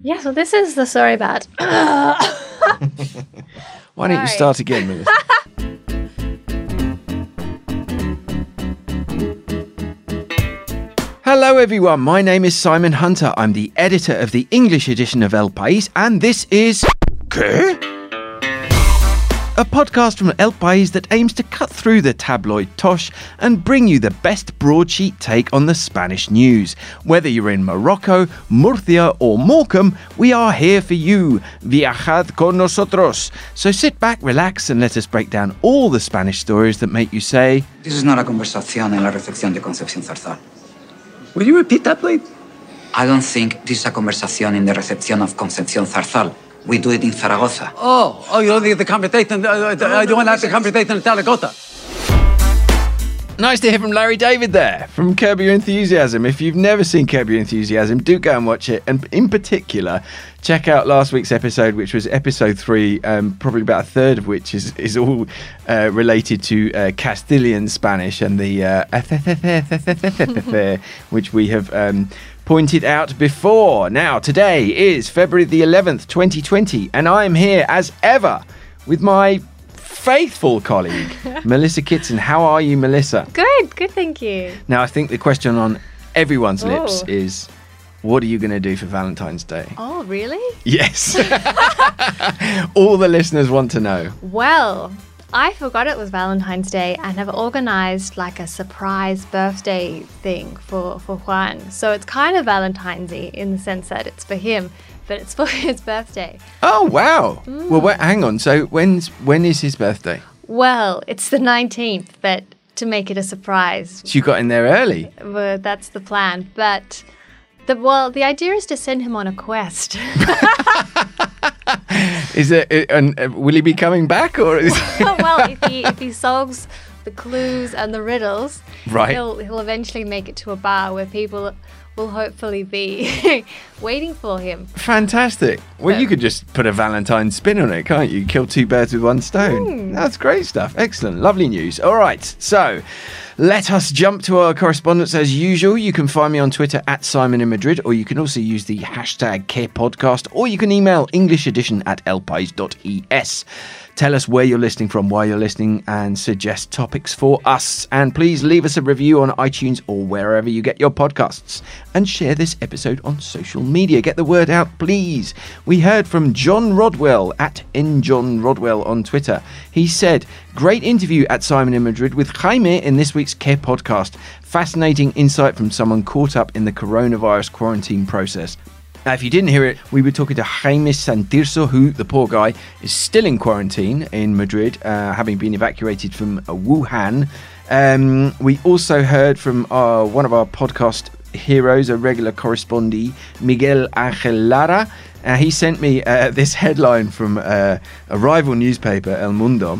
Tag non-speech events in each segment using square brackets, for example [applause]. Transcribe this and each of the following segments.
Yeah, so this is the sorry bad. [laughs] [laughs] Why don't you Sorry. start again, Melissa? [laughs] Hello, everyone. My name is Simon Hunter. I'm the editor of the English edition of El País, and this is. ¿Qué? A podcast from El País that aims to cut through the tabloid tosh and bring you the best broadsheet take on the Spanish news. Whether you're in Morocco, Murcia, or Morecambe, we are here for you. Viajad con nosotros. So sit back, relax, and let us break down all the Spanish stories that make you say, This is not a conversación en la recepción de Concepción Zarzal. Will you repeat that, please? I don't think this is a conversation in the reception of Concepción Zarzal. We do it in Zaragoza. Oh, oh, you know the, the conversation. Uh, uh, I don't want to have the conversation in Zaragoza. Nice to hear from Larry David there from Curb Your Enthusiasm. If you've never seen Curb Your Enthusiasm, do go and watch it. And in particular, check out last week's episode, which was episode three, um, probably about a third of which is, is all uh, related to uh, Castilian Spanish and the uh, which we have um, pointed out before. Now, today is February the 11th, 2020, and I'm here as ever with my faithful colleague, [laughs] Melissa Kitson. How are you, Melissa? good, good, thank you. Now, I think the question on everyone's lips Oh. is what are you going to do for Valentine's Day? Oh, really? Yes. [laughs] [laughs] All the listeners want to know. Well, I forgot it was Valentine's Day and have organized like a surprise birthday thing for, for Juan. So it's kind of Valentine's y in the sense that it's for him, but it's [laughs] for his birthday. Oh, wow. Well, mm. wait, hang on. So, when's when is his birthday? Well, it's the 19th, but to make it a surprise, So you got in there early. well, that's the plan. But the well, the idea is to send him on a quest. [laughs] Is it? uh, And uh, will he be coming back, or is? [laughs] well, if he [laughs] if he solves the clues and the riddles, Right. he'll he'll eventually make it to a bar where people will hopefully be [laughs] waiting for him. Fantastic. Well, you could just put a Valentine spin on it, can't you? Kill two birds with one stone. Hmm. That's great stuff. Excellent. Lovely news. All right. So let us jump to our correspondence as usual. You can find me on Twitter at Simon in Madrid, or you can also use the hashtag QuéPodcast, or you can email English edition at elpais.es. Tell us where you're listening from, why you're listening, and suggest topics for us. And please leave us a review on iTunes or wherever you get your podcasts. And share this episode on social media. Get the word out, please. We heard from John Rodwell at njohnrodwell on Twitter. He said, Great interview at Simon in Madrid with Jaime in this week's Qué podcast. Fascinating insight from someone caught up in the coronavirus quarantine process. Now, if you didn't hear it, we were talking to Jaime Santirso, who, the poor guy, is still in quarantine in Madrid, uh, having been evacuated from uh, Wuhan. Um, we also heard from uh, one of our podcast heroes, a regular correspondee, Miguel Angel Lara. Uh, he sent me uh, [laughs] this headline from uh, a rival newspaper, El Mundo,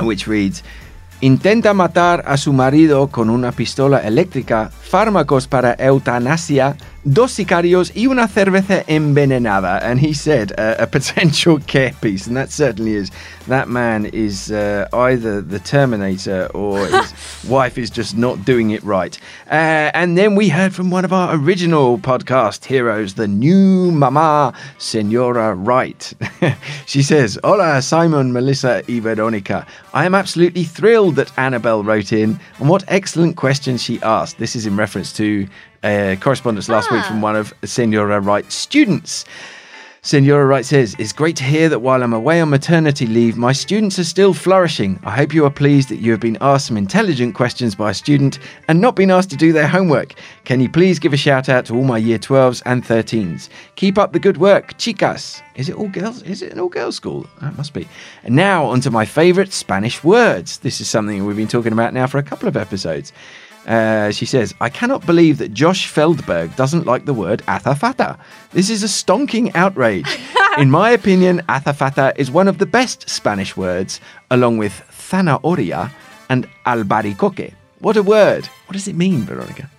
which reads Intenta matar a su marido con una pistola eléctrica, fármacos para eutanasia, dos sicarios y una cerveza envenenada. And he said uh, a potential [laughs] Qué piece, and that certainly is. That man is uh, either the Terminator or [laughs] his wife is just not doing it right. Uh, and then we heard from one of our original podcast heroes, the new mama, Senora Wright. [laughs] she says, Hola, Simon, Melissa, y Veronica. I am absolutely thrilled that Annabelle wrote in, and what excellent questions she asked. This is in reference to uh, correspondence last week Ah. from one of Senora Wright's students. Senora Wright says, It's great to hear that while I'm away on maternity leave, my students are still flourishing. I hope you are pleased that you have been asked some intelligent questions by a student and not been asked to do their homework. Can you please give a shout out to all my year 12s and 13s? Keep up the good work, chicas. Is it all girls? Is it an all girls school? That must be. And now onto my favourite Spanish words. This is something we've been talking about now for a couple of episodes. Uh, she says, I cannot believe that Josh Feldberg doesn't like the word azafata. This is a stonking outrage. [laughs] In my opinion, azafata is one of the best Spanish words, along with zanahoria and albaricoque. What a word. What does it mean, Veronica?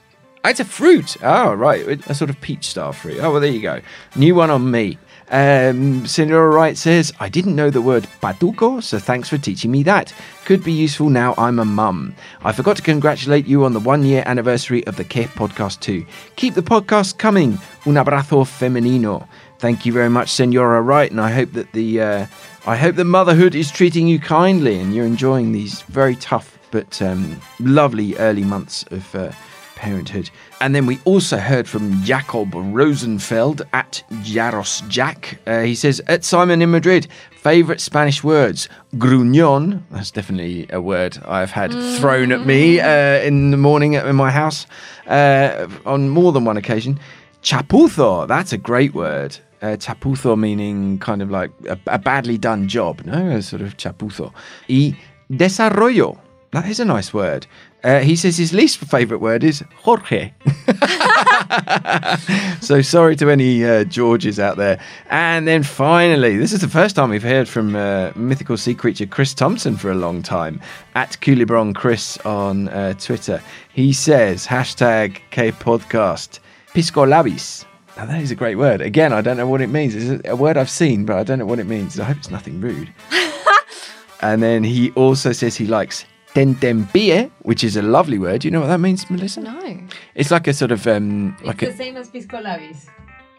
It's a fruit. Oh, right. A sort of peach star fruit. Oh, well, there you go. New one on me. Um, Senora Wright says, I didn't know the word patuco, so thanks for teaching me that. Could be useful now I'm a mum. I forgot to congratulate you on the one year anniversary of the Que podcast too. Keep the podcast coming. Un abrazo femenino. Thank you very much, Senora Wright, and I hope that the uh, I hope that motherhood is treating you kindly and you're enjoying these very tough but um, lovely early months of uh, parenthood. And then we also heard from Jacob Rosenfeld at Jaros Jack. Uh, he says, At Simon in Madrid, favourite Spanish words. Gruñón, that's definitely a word I've had thrown at me uh, in the morning in my house uh, on more than one occasion. Chapuza, that's a great word. Uh, chapuza meaning kind of like a, a badly done job, no? A sort of chapuza. Y desarrollo, that is a nice word. Uh, he says his least favourite word is Jorge. [laughs] so sorry to any uh, Georges out there. And then finally, this is the first time we've heard from uh, mythical sea creature Chris Thompson for a long time at Culebron Chris on uh, Twitter. He says hashtag Qué podcast piscolabis. Now that is a great word. Again, I don't know what it means. It's a word I've seen, but I don't know what it means. I hope it's nothing rude. [laughs] and then he also says he likes tentempie, which is a lovely word. Do you know what that means, Melissa? No. It's like a sort of um, like a. same as piscolabis.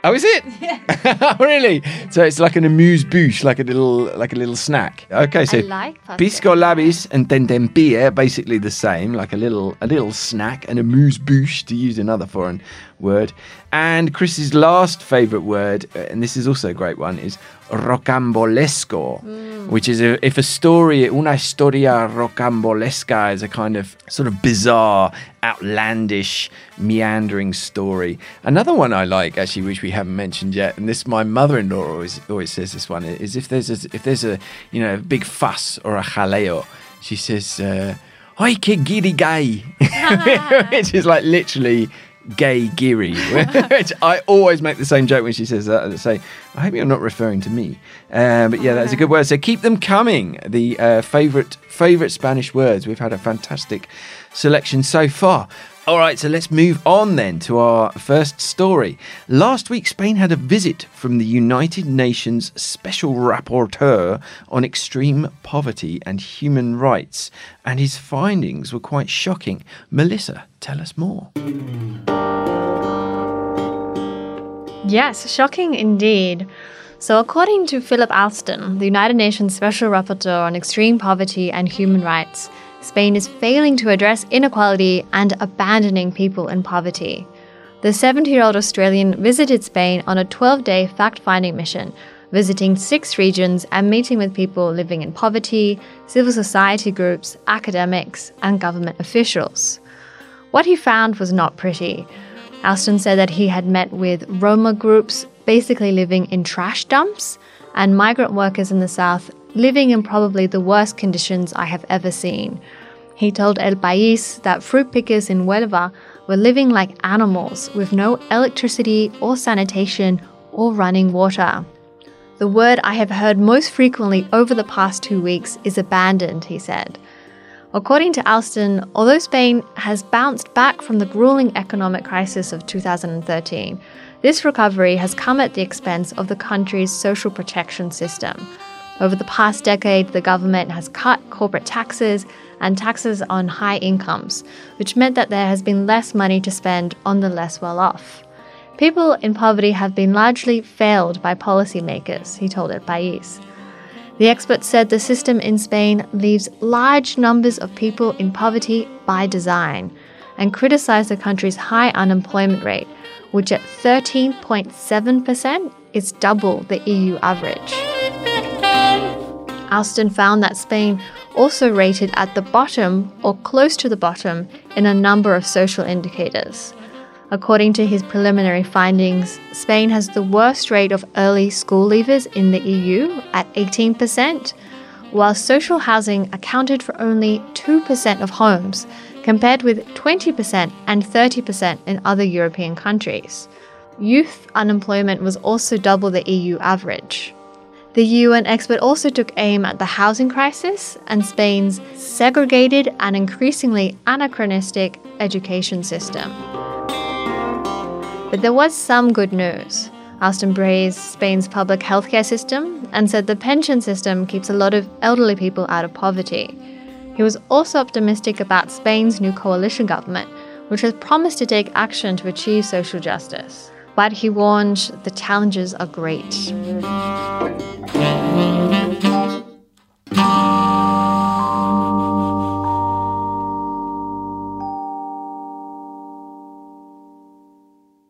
Oh, is it? Yeah. [laughs] really? So it's like an amuse bouche, like a little, like a little snack. Okay, so I like pasta. piscolabis and tentempie are basically the same, like a little, a little snack, an amuse bouche, to use another foreign word. And Chris's last favourite word, uh, and this is also a great one, is rocambolesco, which is a, if a story, una historia rocambolesca is a kind of sort of bizarre, outlandish, meandering story. Another one I like, actually, which we haven't mentioned yet, and this my mother-in-law always always says this one is if there's a, if there's a you know a big fuss or a jaleo, she says. Uh, que guirigay, [laughs] [laughs] which is like literally gay geary. [laughs] which I always make the same joke when she says that. I say, I hope you're not referring to me. Uh, but yeah, that's a good word. So keep them coming. The uh, favorite favorite Spanish words. We've had a fantastic selection so far. All right, so let's move on then to our first story. Last week, Spain had a visit from the United Nations Special Rapporteur on Extreme Poverty and Human Rights, and his findings were quite shocking. Melissa, tell us more. Yes, shocking indeed. So, according to Philip Alston, the United Nations Special Rapporteur on Extreme Poverty and Human Rights, Spain is failing to address inequality and abandoning people in poverty. The 70 year old Australian visited Spain on a 12 day fact finding mission, visiting six regions and meeting with people living in poverty, civil society groups, academics, and government officials. What he found was not pretty. Alston said that he had met with Roma groups basically living in trash dumps and migrant workers in the south living in probably the worst conditions I have ever seen. He told El País that fruit pickers in Huelva were living like animals with no electricity or sanitation or running water. The word I have heard most frequently over the past two weeks is abandoned, he said. According to Alston, although Spain has bounced back from the grueling economic crisis of 2013, this recovery has come at the expense of the country's social protection system. Over the past decade, the government has cut corporate taxes and taxes on high incomes, which meant that there has been less money to spend on the less well off. People in poverty have been largely failed by policymakers, he told El País. The expert said the system in Spain leaves large numbers of people in poverty by design and criticized the country's high unemployment rate, which at 13.7% is double the EU average. Alston found that Spain also rated at the bottom or close to the bottom in a number of social indicators. According to his preliminary findings, Spain has the worst rate of early school leavers in the EU at 18%, while social housing accounted for only 2% of homes, compared with 20% and 30% in other European countries. Youth unemployment was also double the EU average. The UN expert also took aim at the housing crisis and Spain's segregated and increasingly anachronistic education system. But there was some good news. Alston praised Spain's public healthcare system and said the pension system keeps a lot of elderly people out of poverty. He was also optimistic about Spain's new coalition government, which has promised to take action to achieve social justice. But he warned the challenges are great.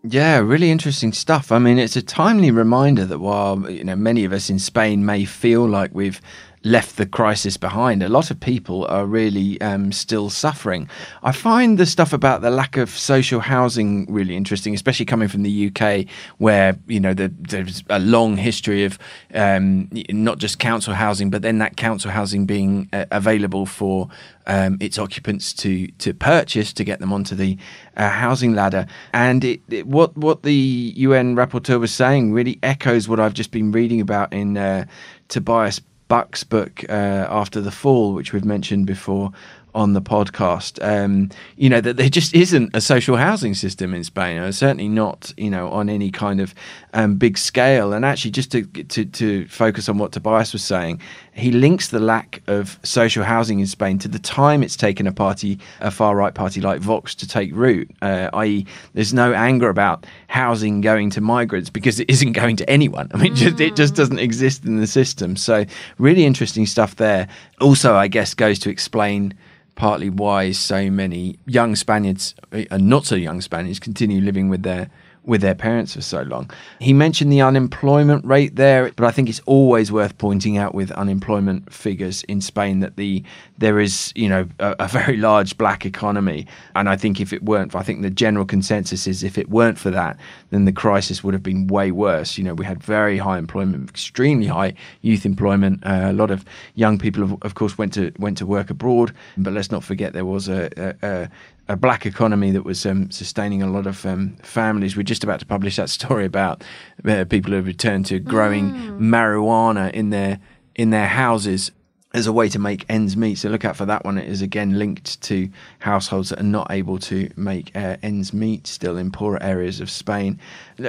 Yeah, really interesting stuff. I mean, it's a timely reminder that while you know many of us in Spain may feel like we've left the crisis behind. A lot of people are really um, still suffering. I find the stuff about the lack of social housing really interesting, especially coming from the UK, where you know the, there's a long history of um, not just council housing, but then that council housing being uh, available for um, its occupants to to purchase to get them onto the uh, housing ladder. And it, it, what what the UN rapporteur was saying really echoes what I've just been reading about in uh, Tobias Buck's book uh, after the fall, which we've mentioned before on the podcast. Um, you know that there just isn't a social housing system in Spain, or certainly not you know on any kind of um, big scale. And actually, just to, to to focus on what Tobias was saying, he links the lack of social housing in Spain to the time it's taken a party, a far right party like Vox, to take root. Uh, i.e., there's no anger about housing going to migrants because it isn't going to anyone. I mean, mm. just, it just doesn't exist in the system. So, really interesting stuff there. Also, I guess goes to explain partly why so many young Spaniards and uh, not so young Spaniards continue living with their with their parents for so long. He mentioned the unemployment rate there, but I think it's always worth pointing out with unemployment figures in Spain that the there is, you know, a, a very large black economy, and I think if it weren't, for, I think the general consensus is if it weren't for that, then the crisis would have been way worse. You know, we had very high employment, extremely high youth employment. Uh, a lot of young people, of, of, course, went to went to work abroad, but let's not forget there was a, a, a black economy that was um, sustaining a lot of um, families. We're just about to publish that [laughs] story about uh, people who have returned to growing mm. marijuana in their in their houses as a way to make ends meet. So look out for that one. It is again linked to households that are not able to make uh, ends meet still in poorer areas of Spain.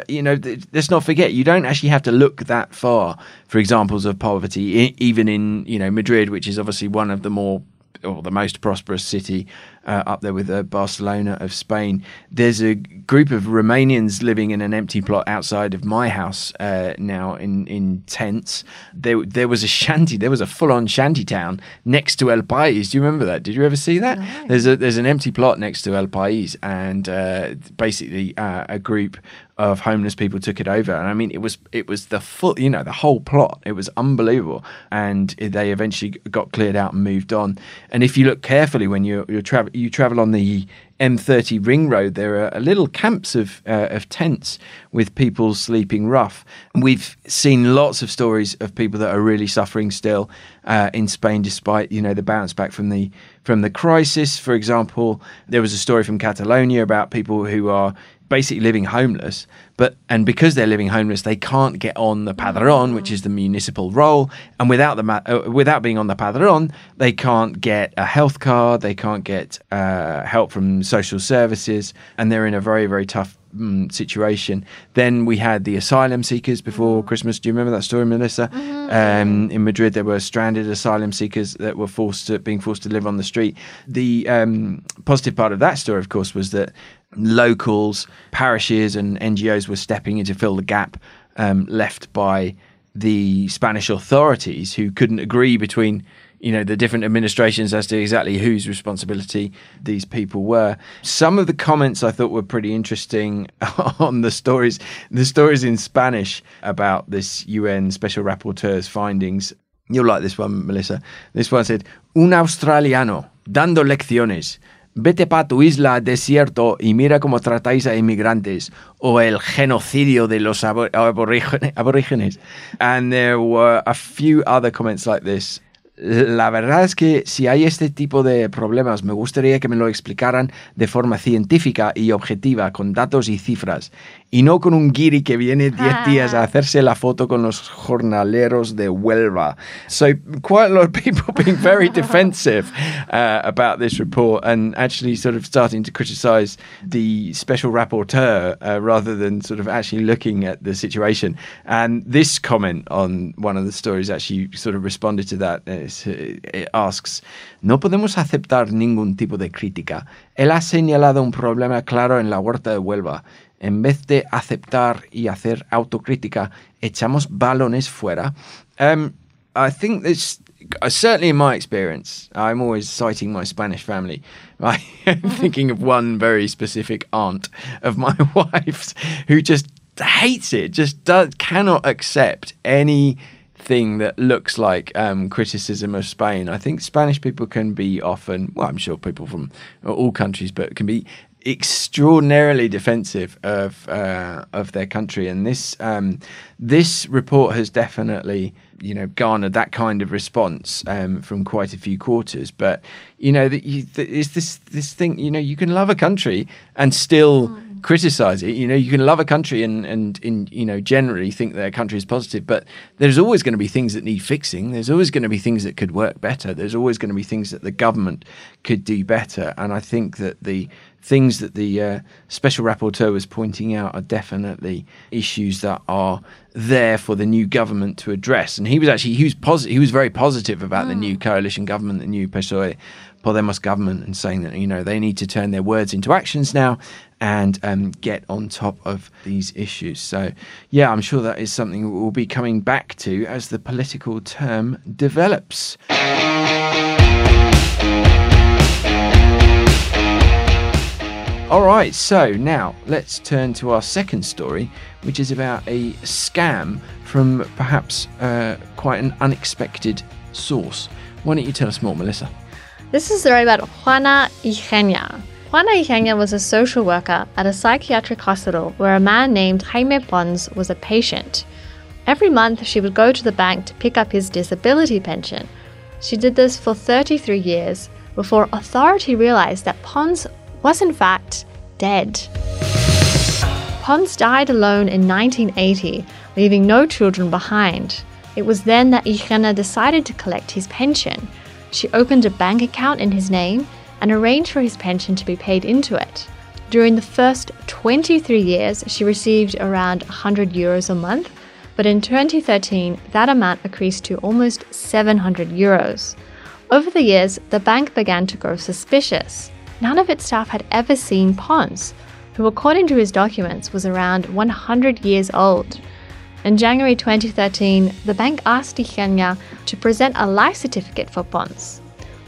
You know, th- let's not forget you don't actually have to look that far for examples of poverty, I- even in you know Madrid, which is obviously one of the more or the most prosperous city uh, up there with uh, Barcelona of Spain. There's a group of Romanians living in an empty plot outside of my house uh, now in, in tents. There, there was a shanty, there was a full on shanty town next to El País. Do you remember that? Did you ever see that? No. There's, a, there's an empty plot next to El País, and uh, basically uh, a group of homeless people took it over and i mean it was it was the full you know the whole plot it was unbelievable and they eventually got cleared out and moved on and if you look carefully when you're, you're traveling you travel on the M30 ring road, there are little camps of uh, of tents with people sleeping rough. we've seen lots of stories of people that are really suffering still uh, in Spain, despite you know the bounce back from the from the crisis. For example, there was a story from Catalonia about people who are basically living homeless, but and because they're living homeless, they can't get on the padrón, which is the municipal roll, and without the uh, without being on the padrón, they can't get a health card, they can't get uh, help from social services, and they're in a very very tough mm, situation. Then we had the asylum seekers before Christmas. Do you remember that story, Melissa? Mm-hmm. Um, in Madrid, there were stranded asylum seekers that were forced to being forced to live on the street. The um, positive part of that story, of course, was that locals, parishes, and NGOs were stepping in to fill the gap um, left by the Spanish authorities, who couldn't agree between you know the different administrations as to exactly whose responsibility these people were. Some of the comments I thought were pretty interesting [laughs] on the stories, the stories in Spanish about this UN Special Rapporteur's findings. You'll like this one, Melissa. This one said, "Un australiano dando lecciones." Vete pa tu isla, desierto, y mira cómo tratáis a inmigrantes, o el genocidio de los aborígenes. And there were a few other comments like this. La verdad es que si hay este tipo de problemas, me gustaría que me lo explicaran de forma científica y objetiva, con datos y cifras. Y no con un guiri que viene 10 días a hacerse la foto con los jornaleros de Huelva. So quite a lot of people [laughs] being very defensive uh, about this report and actually sort of starting to criticize the special rapporteur uh, rather than sort of actually looking at the situation. And this comment on one of the stories actually sort of responded to that. It asks, no podemos aceptar ningún tipo de crítica. Él ha señalado un problema claro en la huerta de Huelva. En vez de aceptar y hacer autocrítica, echamos balones fuera. Um, I think this, uh, certainly in my experience, I'm always citing my Spanish family. [laughs] I'm thinking of one very specific aunt of my [laughs] wife's who just hates it, just does, cannot accept any thing that looks like um, criticism of Spain. I think Spanish people can be often, well, I'm sure people from all countries, but can be extraordinarily defensive of uh, of their country, and this um, this report has definitely you know garnered that kind of response um, from quite a few quarters. But you know, that is this this thing. You know, you can love a country and still. Mm criticize it. You know, you can love a country and and in you know generally think that their country is positive, but there's always going to be things that need fixing. There's always going to be things that could work better. There's always going to be things that the government could do better. And I think that the things that the uh, special rapporteur was pointing out are definitely issues that are there for the new government to address. And he was actually he was positive. He was very positive about mm. the new coalition government, the new PSOE Podemos government, and saying that you know they need to turn their words into actions now and um, get on top of these issues. So, yeah, I'm sure that is something we'll be coming back to as the political term develops. All right, so now let's turn to our second story, which is about a scam from perhaps uh, quite an unexpected source. Why don't you tell us more, Melissa? This is a story about Juana Igenia. Juana Igenia was a social worker at a psychiatric hospital where a man named Jaime Pons was a patient. Every month, she would go to the bank to pick up his disability pension. She did this for 33 years before authority realized that Pons was in fact dead. Pons died alone in 1980, leaving no children behind. It was then that Igenia decided to collect his pension. She opened a bank account in his name and arranged for his pension to be paid into it. During the first 23 years, she received around 100 euros a month, but in 2013, that amount increased to almost 700 euros. Over the years, the bank began to grow suspicious. None of its staff had ever seen Pons, who, according to his documents, was around 100 years old. In January 2013, the bank asked Igenia to present a life certificate for Pons.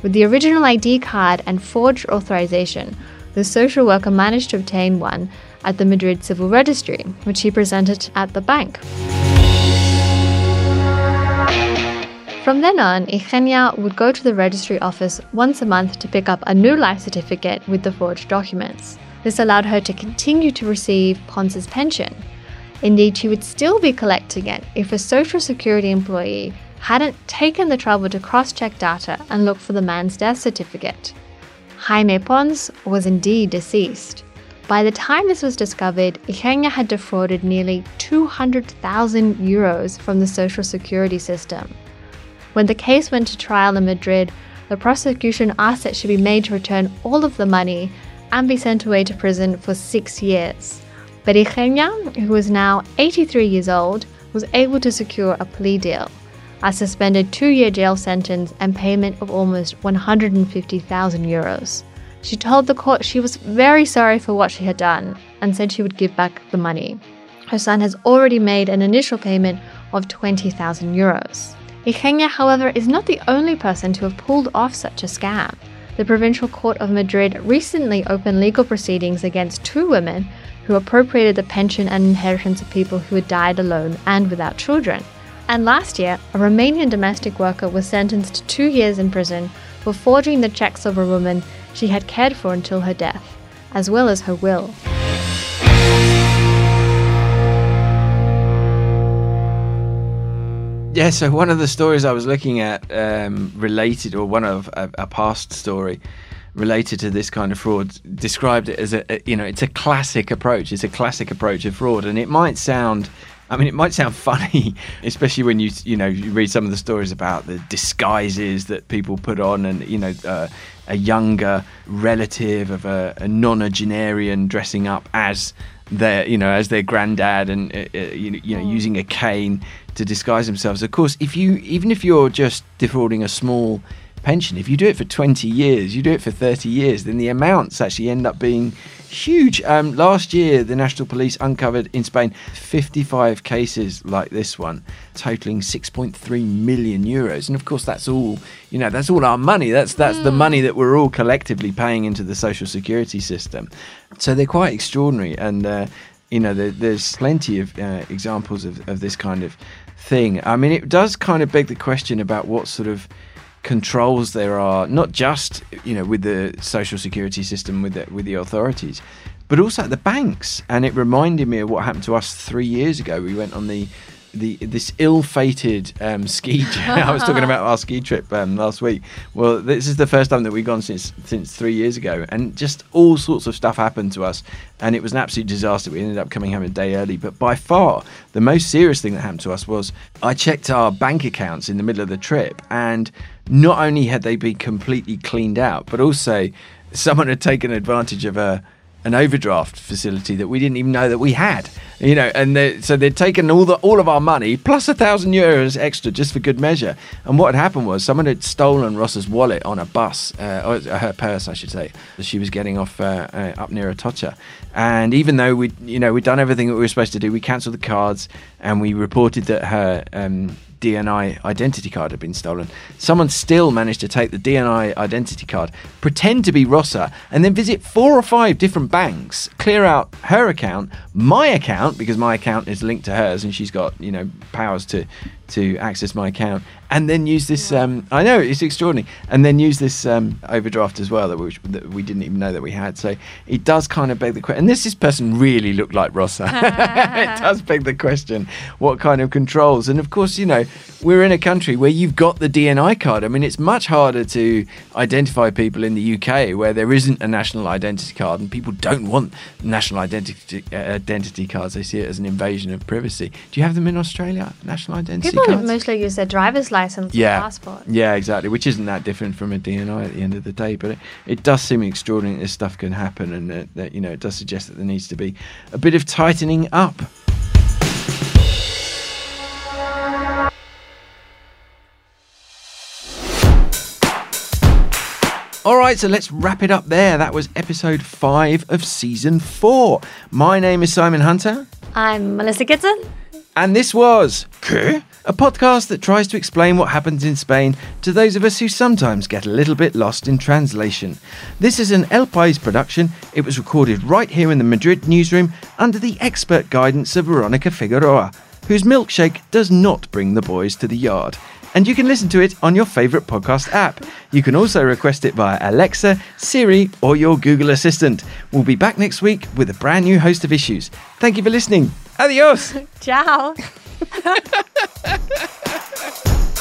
With the original ID card and forged authorization, the social worker managed to obtain one at the Madrid Civil Registry, which he presented at the bank. From then on, Igenia would go to the registry office once a month to pick up a new life certificate with the forged documents. This allowed her to continue to receive Pons's pension. Indeed, she would still be collecting it if a Social Security employee hadn't taken the trouble to cross check data and look for the man's death certificate. Jaime Pons was indeed deceased. By the time this was discovered, Igenia had defrauded nearly 200,000 euros from the social security system. When the case went to trial in Madrid, the prosecution asked that she be made to return all of the money and be sent away to prison for six years. But Igenia, who was now 83 years old, was able to secure a plea deal a suspended two year jail sentence and payment of almost 150,000 euros. She told the court she was very sorry for what she had done and said she would give back the money. Her son has already made an initial payment of 20,000 euros. Igenia, however, is not the only person to have pulled off such a scam. The Provincial Court of Madrid recently opened legal proceedings against two women who appropriated the pension and inheritance of people who had died alone and without children. And last year, a Romanian domestic worker was sentenced to two years in prison for forging the checks of a woman she had cared for until her death, as well as her will. Yeah, so one of the stories I was looking at um, related, or one of a, a past story, related to this kind of fraud described it as a, a you know it's a classic approach. It's a classic approach of fraud, and it might sound. I mean, it might sound [laughs] funny, especially when you you know you read some of the stories about the disguises that people put on, and you know uh, a younger relative of a, a nonagenarian dressing up as their you know as their granddad and uh, uh, you, know, you know using a cane to disguise themselves. Of course, if you even if you're just defrauding a small pension, if you do it for 20 years, you do it for 30 years, then the amounts actually end up being huge. Um, last year, the National Police uncovered in Spain 55 cases like this one, totaling 6.3 million euros. And of course, that's all you know. That's all our money. That's that's mm. the money that we're all collectively paying into the social security system. So they're quite extraordinary, and uh, you know, there, there's plenty of uh, examples of, of this kind of thing. I mean, it does kind of beg the question about what sort of controls there are, not just you know with the social security system with the, with the authorities, but also at the banks. And it reminded me of what happened to us three years ago. We went on the the this ill-fated um, ski. [laughs] I was talking about our ski trip um, last week. Well, this is the first time that we've gone since since three years ago, and just all sorts of stuff happened to us, and it was an absolute disaster. We ended up coming home a day early, but by far the most serious thing that happened to us was I checked our bank accounts in the middle of the trip, and not only had they been completely cleaned out, but also someone had taken advantage of a an overdraft facility that we didn't even know that we had. You know, and they, so they'd taken all the all of our money plus a thousand euros extra just for good measure. And what had happened was someone had stolen Rosa's wallet on a bus, uh, or her purse, I should say, she was getting off uh, uh, up near Atocha. And even though we, you know, we'd done everything that we were supposed to do, we cancelled the cards and we reported that her. Um, DNI identity card had been stolen. Someone still managed to take the DNI identity card, pretend to be Rosa, and then visit four or five different banks, clear out her account, my account, because my account is linked to hers and she's got, you know, powers to to access my account and then use this. Um, I know it's extraordinary, and then use this um, overdraft as well that we, that we didn't even know that we had. So it does kind of beg the question. And this, this person really looked like Rosa. [laughs] it does beg the question: what kind of controls? And of course, you know, we're in a country where you've got the DNI card. I mean, it's much harder to identify people in the UK where there isn't a national identity card, and people don't want national identity uh, identity cards. They see it as an invasion of privacy. Do you have them in Australia? National identity people cards? mostly use their driver's license yeah. passport. Yeah, exactly. Which isn't that different from a DNI at the end of the day, but it, it does seem extraordinary that this stuff can happen, and that, that you know it does suggest that there needs to be a bit of tightening up. All right, so let's wrap it up there. That was episode five of season four. My name is Simon Hunter. I'm Melissa Kitson. And this was ¿Qué? A podcast that tries to explain what happens in Spain to those of us who sometimes get a little bit lost in translation. This is an El País production. It was recorded right here in the Madrid newsroom under the expert guidance of Veronica Figueroa, whose milkshake does not bring the boys to the yard and you can listen to it on your favourite podcast app. You can also request it via Alexa, Siri, or your Google Assistant. We'll be back next week with a brand new host of issues. Thank you for listening. Adios. [laughs] Ciao. Ha ha ha ha ha!